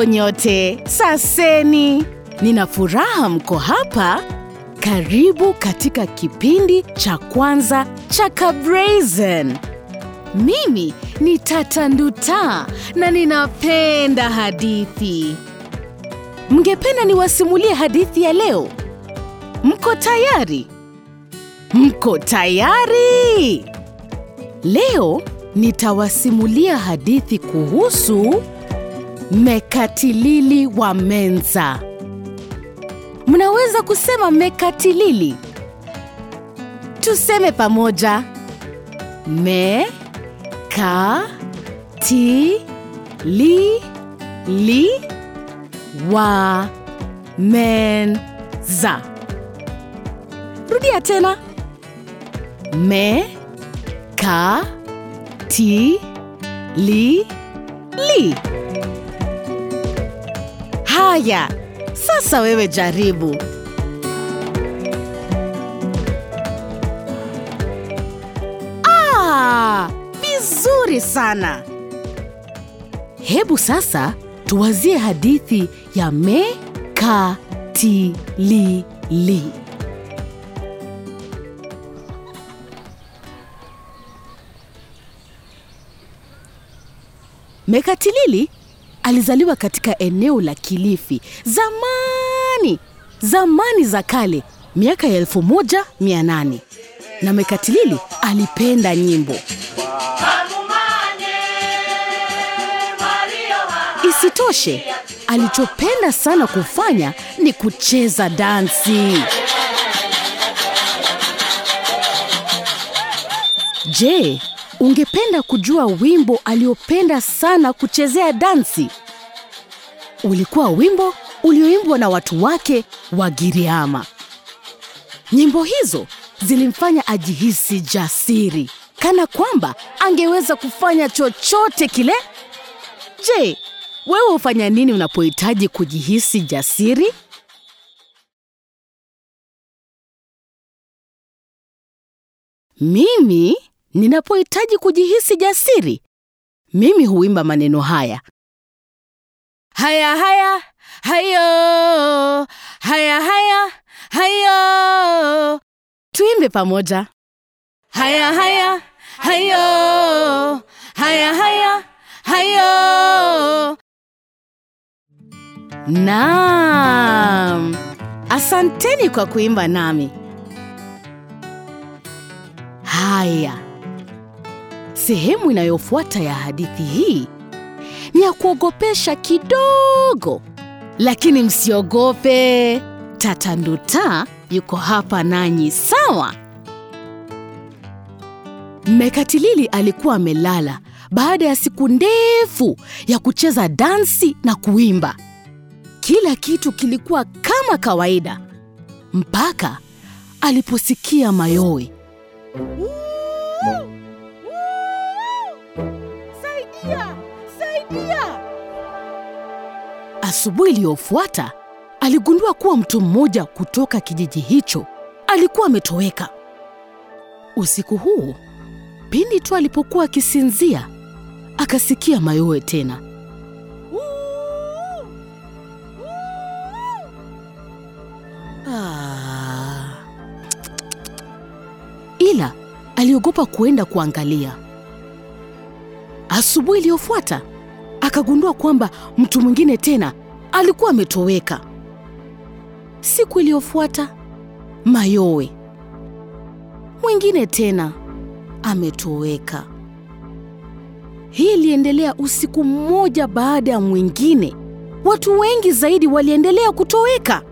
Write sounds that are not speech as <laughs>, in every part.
Hamjambo nyote, saseni. Nina furaha mko hapa. Karibu katika kipindi cha kwanza cha Kabrazen. Mimi ni Tata Nduta na ninapenda hadithi. Mngependa niwasimulie hadithi ya leo? Mko tayari? Mko tayari? Leo nitawasimulia hadithi kuhusu Mekatilili wa Menza. Mnaweza kusema Mekatilili? Tuseme pamoja. Me ka ti li li wa menza. Rudia tena. Me ka ti li li. Haya, sasa wewe jaribu. Ah, vizuri sana. Hebu sasa tuwazie hadithi ya Mekatilili. ka ti li li. Mekatilili alizaliwa katika eneo la Kilifi zamani, zamani za kale, miaka ya elfu moja mia nane na Mekatilili alipenda nyimbo. Isitoshe, alichopenda sana kufanya ni kucheza dansi. Je, ungependa kujua wimbo aliopenda sana kuchezea dansi? Ulikuwa wimbo ulioimbwa na watu wake wa Giriama. Nyimbo hizo zilimfanya ajihisi jasiri, kana kwamba angeweza kufanya chochote kile. Je, wewe hufanya nini unapohitaji kujihisi jasiri? Mimi ninapohitaji kujihisi jasiri, mimi huimba maneno haya: haya haya hayo, haya haya hayo. Tuimbe pamoja: haya haya hayo, haya haya hayo. Naam, asanteni kwa kuimba nami. Haya, sehemu inayofuata ya hadithi hii ni ya kuogopesha kidogo, lakini msiogope. Tata Nduta yuko hapa nanyi, sawa? Mekatilili alikuwa amelala baada ya siku ndefu ya kucheza dansi na kuimba. Kila kitu kilikuwa kama kawaida mpaka aliposikia mayowe. Asubuhi iliyofuata aligundua kuwa mtu mmoja kutoka kijiji hicho alikuwa ametoweka. Usiku huo, pindi tu alipokuwa akisinzia, akasikia mayowe tena. Ah. Ila aliogopa kuenda kuangalia. Asubuhi iliyofuata akagundua kwamba mtu mwingine tena alikuwa ametoweka. Siku iliyofuata mayowe, mwingine tena ametoweka. Hii iliendelea usiku mmoja baada ya mwingine. Watu wengi zaidi waliendelea kutoweka.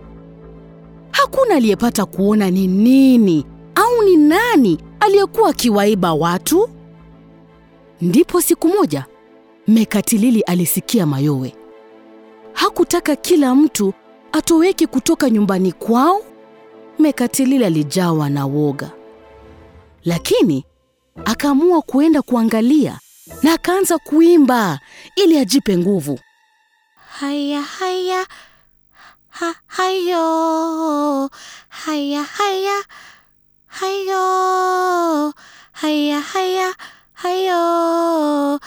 Hakuna aliyepata kuona ni nini au ni nani aliyekuwa akiwaiba watu. Ndipo siku moja Mekatilili alisikia mayowe. Hakutaka kila mtu atoweke kutoka nyumbani kwao. Mekatilili alijawa na woga, lakini akaamua kuenda kuangalia na akaanza kuimba ili ajipe nguvu. Haya haya ha, hayo haya haya hayo haya haya hayo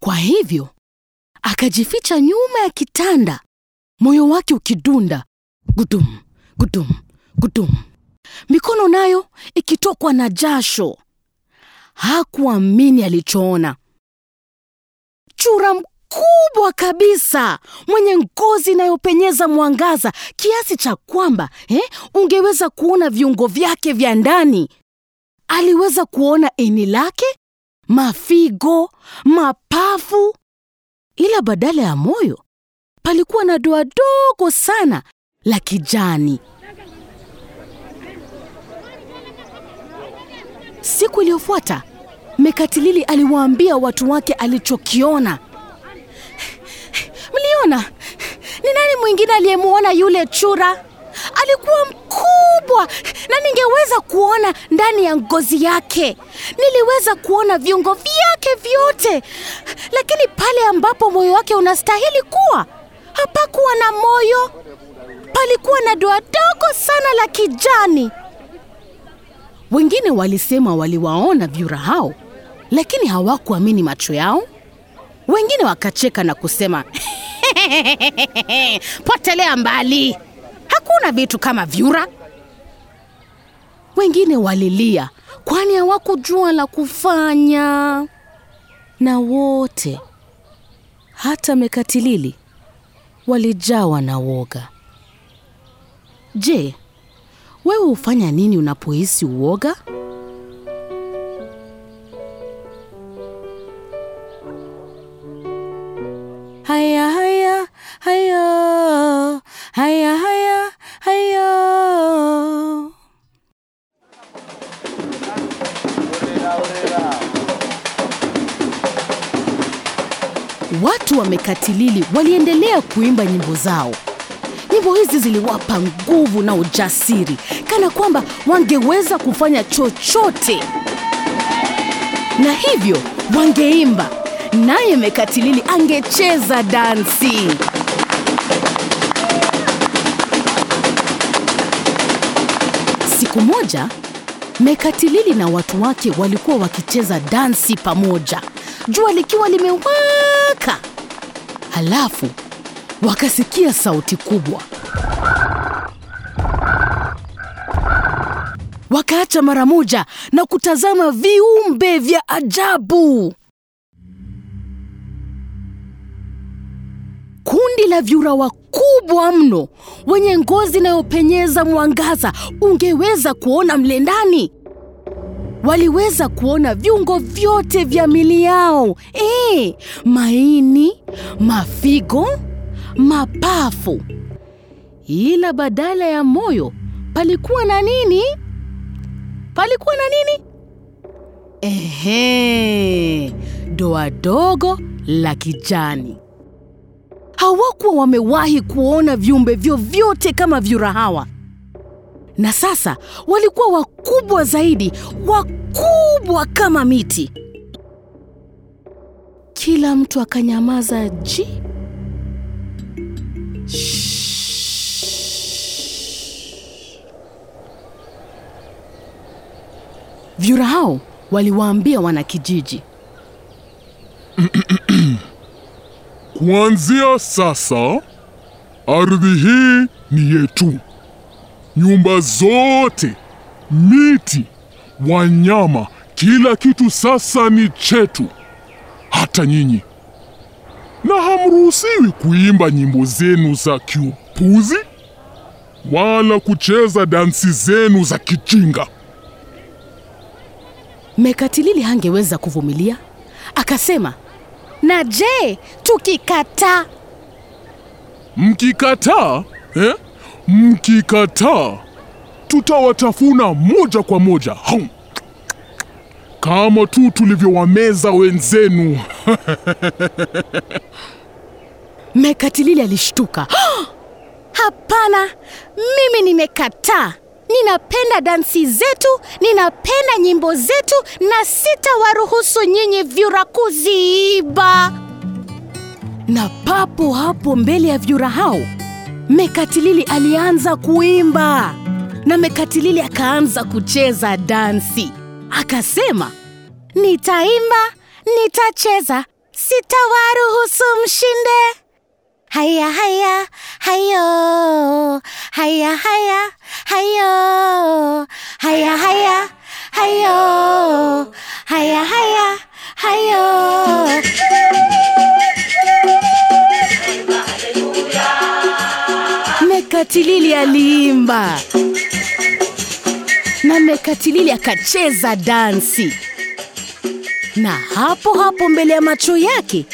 Kwa hivyo akajificha nyuma ya kitanda, moyo wake ukidunda gudum gudum gudum, mikono nayo ikitokwa na jasho. Hakuamini alichoona. Chura mkubwa kabisa mwenye ngozi inayopenyeza mwangaza kiasi cha kwamba eh, ungeweza kuona viungo vyake vya ndani. Aliweza kuona ini lake, mafigo, mapafu, ila badala ya moyo palikuwa na doa dogo sana la kijani. Siku iliyofuata Mekatilili aliwaambia watu wake alichokiona. Mliona ni nani mwingine aliyemwona yule chura? Alikuwa mkubwa na ningeweza kuona ndani ya ngozi yake. Niliweza kuona viungo vyake vyote, lakini pale ambapo moyo wake unastahili kuwa, hapakuwa na moyo. Palikuwa na doa dogo sana la kijani. Wengine walisema waliwaona vyura hao, lakini hawakuamini macho yao. Wengine wakacheka na kusema <laughs> potelea mbali, hakuna vitu kama vyura. Wengine walilia, kwani hawakujua la kufanya. Na wote, hata Mekatilili, walijawa na woga. Je, wewe hufanya nini unapohisi uoga? Mekatilili waliendelea kuimba nyimbo zao. Nyimbo hizi ziliwapa nguvu na ujasiri, kana kwamba wangeweza kufanya chochote, na hivyo wangeimba, naye Mekatilili angecheza dansi. Siku moja Mekatilili na watu wake walikuwa wakicheza dansi pamoja, jua likiwa limewaka. Halafu wakasikia sauti kubwa, wakaacha mara moja na kutazama viumbe vya ajabu. Kundi la vyura wakubwa mno wenye ngozi inayopenyeza mwangaza, ungeweza kuona mle ndani. Waliweza kuona viungo vyote vya mili yao, e, maini, mafigo, mapafu, ila badala ya moyo palikuwa na nini? Palikuwa na nini? Ehe, doa dogo la kijani. Hawakuwa wamewahi kuona viumbe vyovyote kama vyura hawa, na sasa walikuwa wakubwa zaidi, wakubwa kama miti. Kila mtu akanyamaza ji. Vyura hao waliwaambia wanakijiji, <clears throat> Kuanzia sasa, ardhi hii ni yetu. Nyumba zote, miti, wanyama, kila kitu sasa ni chetu, hata nyinyi. Na hamruhusiwi kuimba nyimbo zenu za kiupuzi wala kucheza dansi zenu za kijinga. Mekatilili hangeweza kuvumilia, akasema, na je, tukikataa? Mkikataa eh? Mkikataa tutawatafuna moja kwa moja Hum. kama tu tulivyowameza wenzenu. <laughs> Mekatilili alishtuka. <gasps> Hapana, mimi nimekataa. Ninapenda dansi zetu, ninapenda nyimbo zetu, na sitawaruhusu nyinyi vyura kuziiba. Na papo hapo mbele ya vyura hao, Mekatilili alianza kuimba, na Mekatilili akaanza kucheza dansi. Akasema, Nitaimba, nitacheza, sitawaruhusu mshinde. Haya haya hayo, haya haya hayo, haya haya hayo, haya haya hayo. Mekatilili aliimba na Mekatilili akacheza dansi, na hapo hapo mbele ya macho yake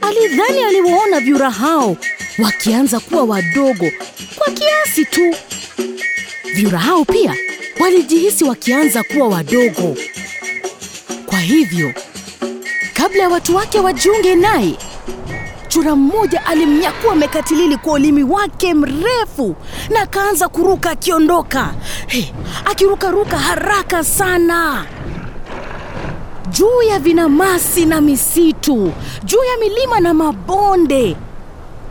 alidhani aliwaona vyura hao wakianza kuwa wadogo kwa kiasi tu. Vyura hao pia walijihisi wakianza kuwa wadogo. Kwa hivyo, kabla ya watu wake wajiunge naye, chura mmoja alimnyakua Mekatilili kwa ulimi wake mrefu na akaanza kuruka akiondoka, hey, akirukaruka haraka sana juu ya vinamasi na misitu, juu ya milima na mabonde.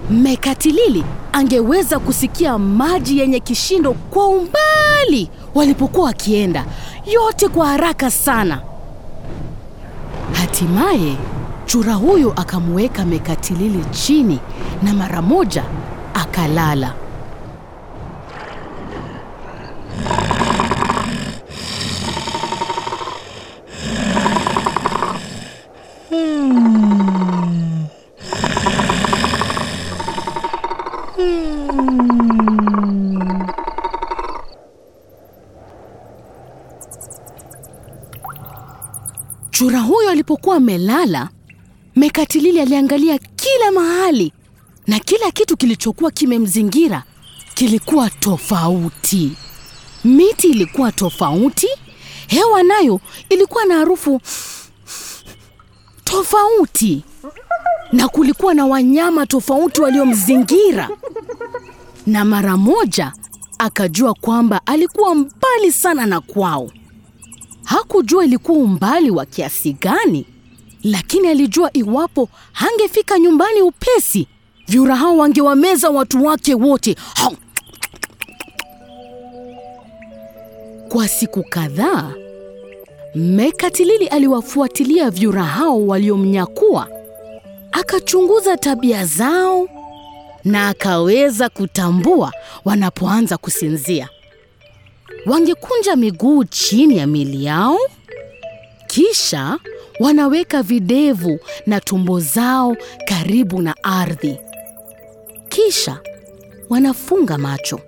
Mekatilili angeweza kusikia maji yenye kishindo kwa umbali walipokuwa wakienda, yote kwa haraka sana. Hatimaye chura huyo akamweka Mekatilili chini na mara moja akalala. Chura huyo alipokuwa amelala, Mekatilili aliangalia kila mahali na kila kitu kilichokuwa kimemzingira kilikuwa tofauti. Miti ilikuwa tofauti, hewa nayo ilikuwa na harufu tofauti, na kulikuwa na wanyama tofauti waliomzingira. Na mara moja akajua kwamba alikuwa mbali sana na kwao. Hakujua ilikuwa umbali wa kiasi gani, lakini alijua iwapo hangefika nyumbani upesi, vyura hao wangewameza watu wake wote. Kwa siku kadhaa, Mekatilili aliwafuatilia vyura hao waliomnyakua, akachunguza tabia zao na akaweza kutambua wanapoanza kusinzia wangekunja miguu chini ya mili yao, kisha wanaweka videvu na tumbo zao karibu na ardhi, kisha wanafunga macho.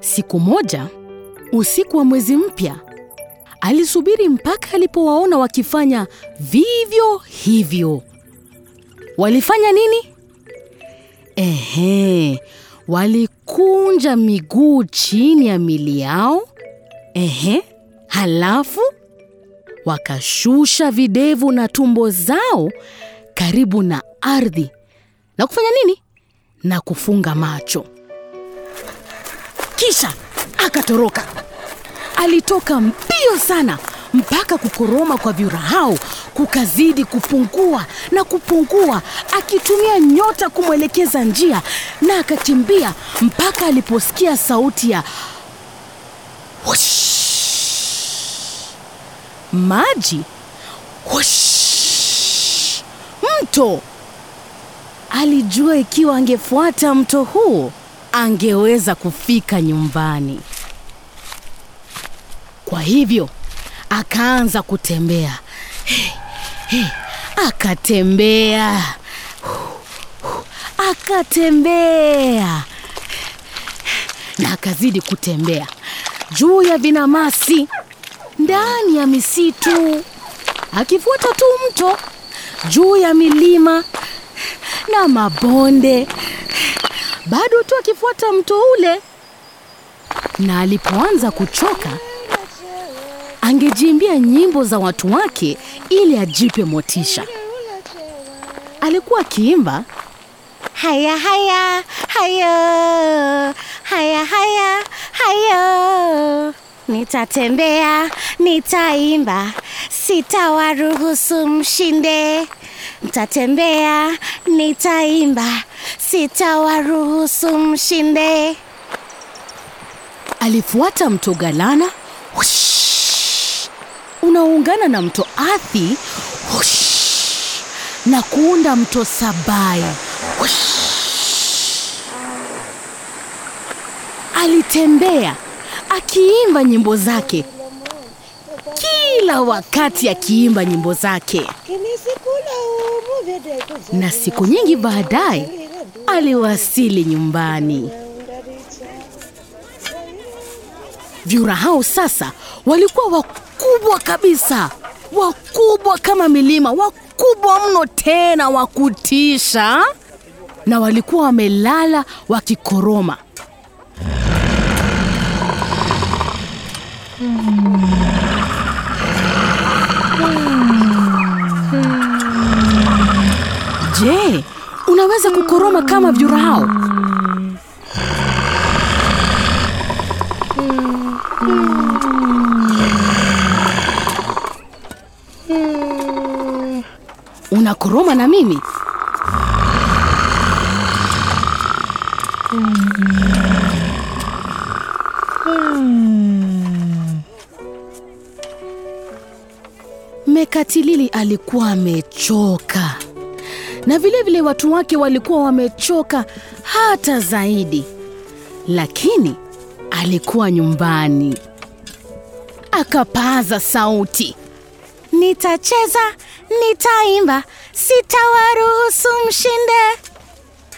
Siku moja, usiku wa mwezi mpya, alisubiri mpaka alipowaona wakifanya vivyo hivyo. Walifanya nini? Ehe, walikunja miguu chini ya mili yao. Ehe, halafu wakashusha videvu na tumbo zao karibu na ardhi na kufanya nini? Na kufunga macho. Kisha akatoroka. Alitoka mbio sana mpaka kukoroma kwa vyura hao kukazidi kupungua na kupungua, akitumia nyota kumwelekeza njia, na akakimbia mpaka aliposikia sauti ya Whoosh! maji Whoosh! mto. Alijua ikiwa angefuata mto huo angeweza kufika nyumbani. Hivyo akaanza kutembea. Hey, hey, akatembea akatembea na akazidi kutembea juu ya vinamasi, ndani ya misitu, akifuata tu mto, juu ya milima na mabonde, bado tu akifuata mto ule. Na alipoanza kuchoka, angejiimbia nyimbo za watu wake ili ajipe motisha. Alikuwa akiimba Haya haya hayo, haya haya hayo, Nitatembea, nitaimba, sitawaruhusu mshinde. Nitatembea, nitaimba, sitawaruhusu mshinde. Alifuata mto Galana Whoosh! Unaoungana na mto Athi Whoosh! na kuunda mto Sabai! Alitembea akiimba nyimbo zake, kila wakati akiimba nyimbo zake, na siku nyingi baadaye aliwasili nyumbani. Vyura hao sasa walikuwa wakubwa kabisa, wakubwa kama milima, wakubwa mno tena wa kutisha, na walikuwa wamelala wakikoroma. Je, unaweza kukoroma kama vyura hao? Unakoroma na mimi? Mekatilili alikuwa amechoka na vilevile vile watu wake walikuwa wamechoka hata zaidi, lakini alikuwa nyumbani. Akapaza sauti, Nitacheza, nitaimba, sitawaruhusu mshinde.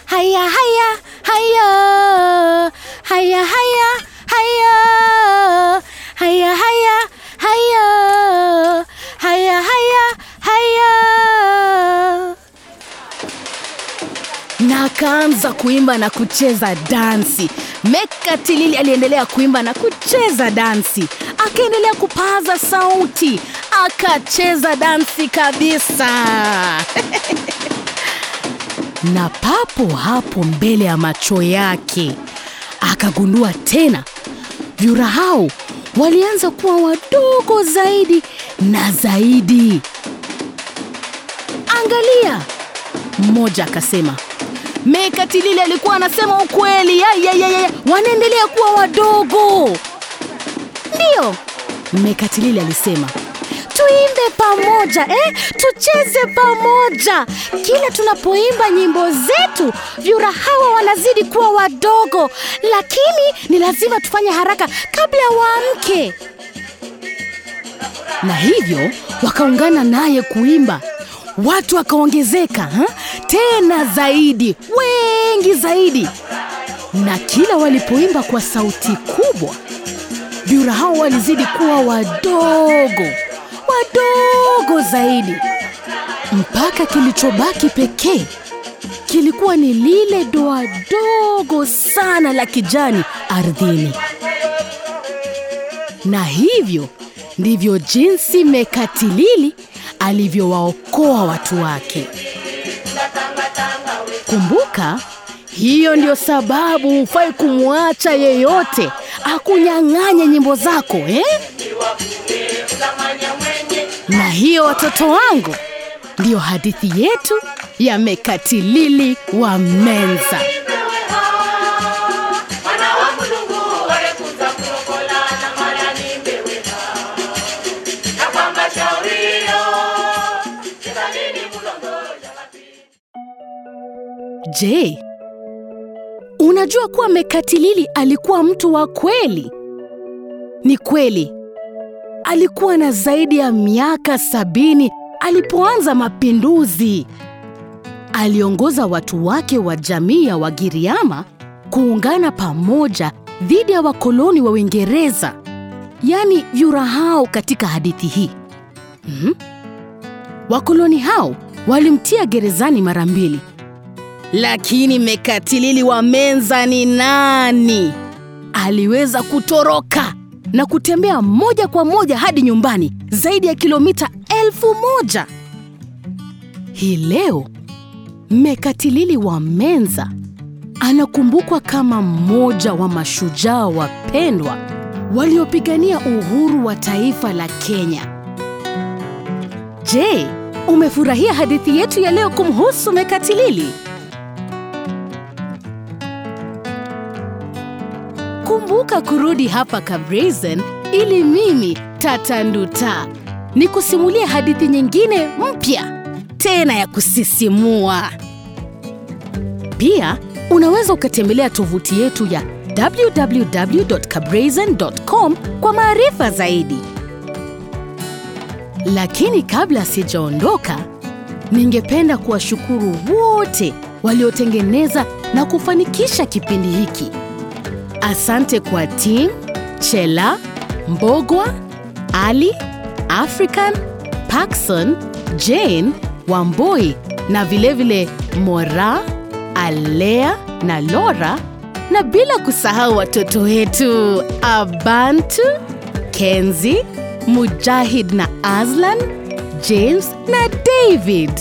Haya haya. Hayo, haya haya. Hayo, haya haya. hayo, akaanza kuimba na kucheza dansi. Mekatilili aliendelea kuimba na kucheza dansi, akaendelea kupaza sauti, akacheza dansi kabisa. <laughs> na papo hapo mbele ya macho yake akagundua tena vyura hao walianza kuwa wadogo zaidi na zaidi. Angalia, mmoja akasema. Mekatilili alikuwa anasema ukweli. Ya, ya, ya, ya. Wanaendelea kuwa wadogo. Ndiyo, Mekatilili alisema. Tuimbe pamoja eh? Tucheze pamoja. Kila tunapoimba nyimbo zetu, vyura hawa wanazidi kuwa wadogo, lakini ni lazima tufanye haraka kabla waamke. Na hivyo wakaungana naye kuimba. Watu wakaongezeka ha? Tena zaidi, wengi zaidi. Na kila walipoimba kwa sauti kubwa, vyura hao walizidi kuwa wadogo, wadogo zaidi, mpaka kilichobaki pekee kilikuwa ni lile doa dogo sana la kijani ardhini. Na hivyo ndivyo jinsi Mekatilili alivyowaokoa watu wake. Kumbuka, hiyo ndio sababu hufai kumwacha yeyote akunyang'anye nyimbo zako eh? Na hiyo watoto wangu, ndiyo hadithi yetu ya Mekatilili wa Menza. Je, unajua kuwa Mekatilili alikuwa mtu wa kweli? Ni kweli, alikuwa na zaidi ya miaka sabini alipoanza mapinduzi. Aliongoza watu wake wa jamii ya Wagiriama kuungana pamoja dhidi ya wakoloni wa Uingereza, yaani vyura hao katika hadithi hii. Hmm? Wakoloni hao walimtia gerezani mara mbili. Lakini Mekatilili wa Menza ni nani? Aliweza kutoroka na kutembea moja kwa moja hadi nyumbani zaidi ya kilomita elfu moja. Hii leo Mekatilili wa Menza anakumbukwa kama mmoja wa mashujaa wapendwa waliopigania uhuru wa taifa la Kenya. Je, umefurahia hadithi yetu ya leo kumhusu Mekatilili? Kumbuka kurudi hapa Kabrazen ili mimi Tata Nduta nikusimulie hadithi nyingine mpya tena ya kusisimua. Pia unaweza ukatembelea tovuti yetu ya www.kabrazen.com kwa maarifa zaidi. Lakini kabla sijaondoka, ningependa kuwashukuru wote waliotengeneza na kufanikisha kipindi hiki. Asante kwa Tim, Chela, Mbogwa, Ali, African, Paxson, Jane, Wamboi na vilevile Mora, Alea na Laura na bila kusahau watoto wetu Abantu, Kenzi, Mujahid na Aslan, James na David.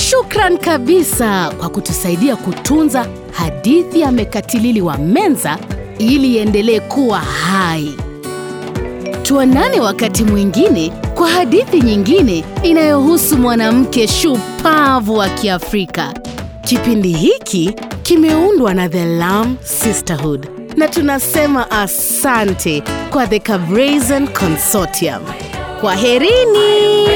Shukran kabisa kwa kutusaidia kutunza hadithi ya Mekatilili wa Menza ili iendelee kuwa hai. Tuonane wakati mwingine kwa hadithi nyingine inayohusu mwanamke shupavu wa Kiafrika. Kipindi hiki kimeundwa na The Lam Sisterhood na tunasema asante kwa The Cabrazen Consortium. Kwaherini.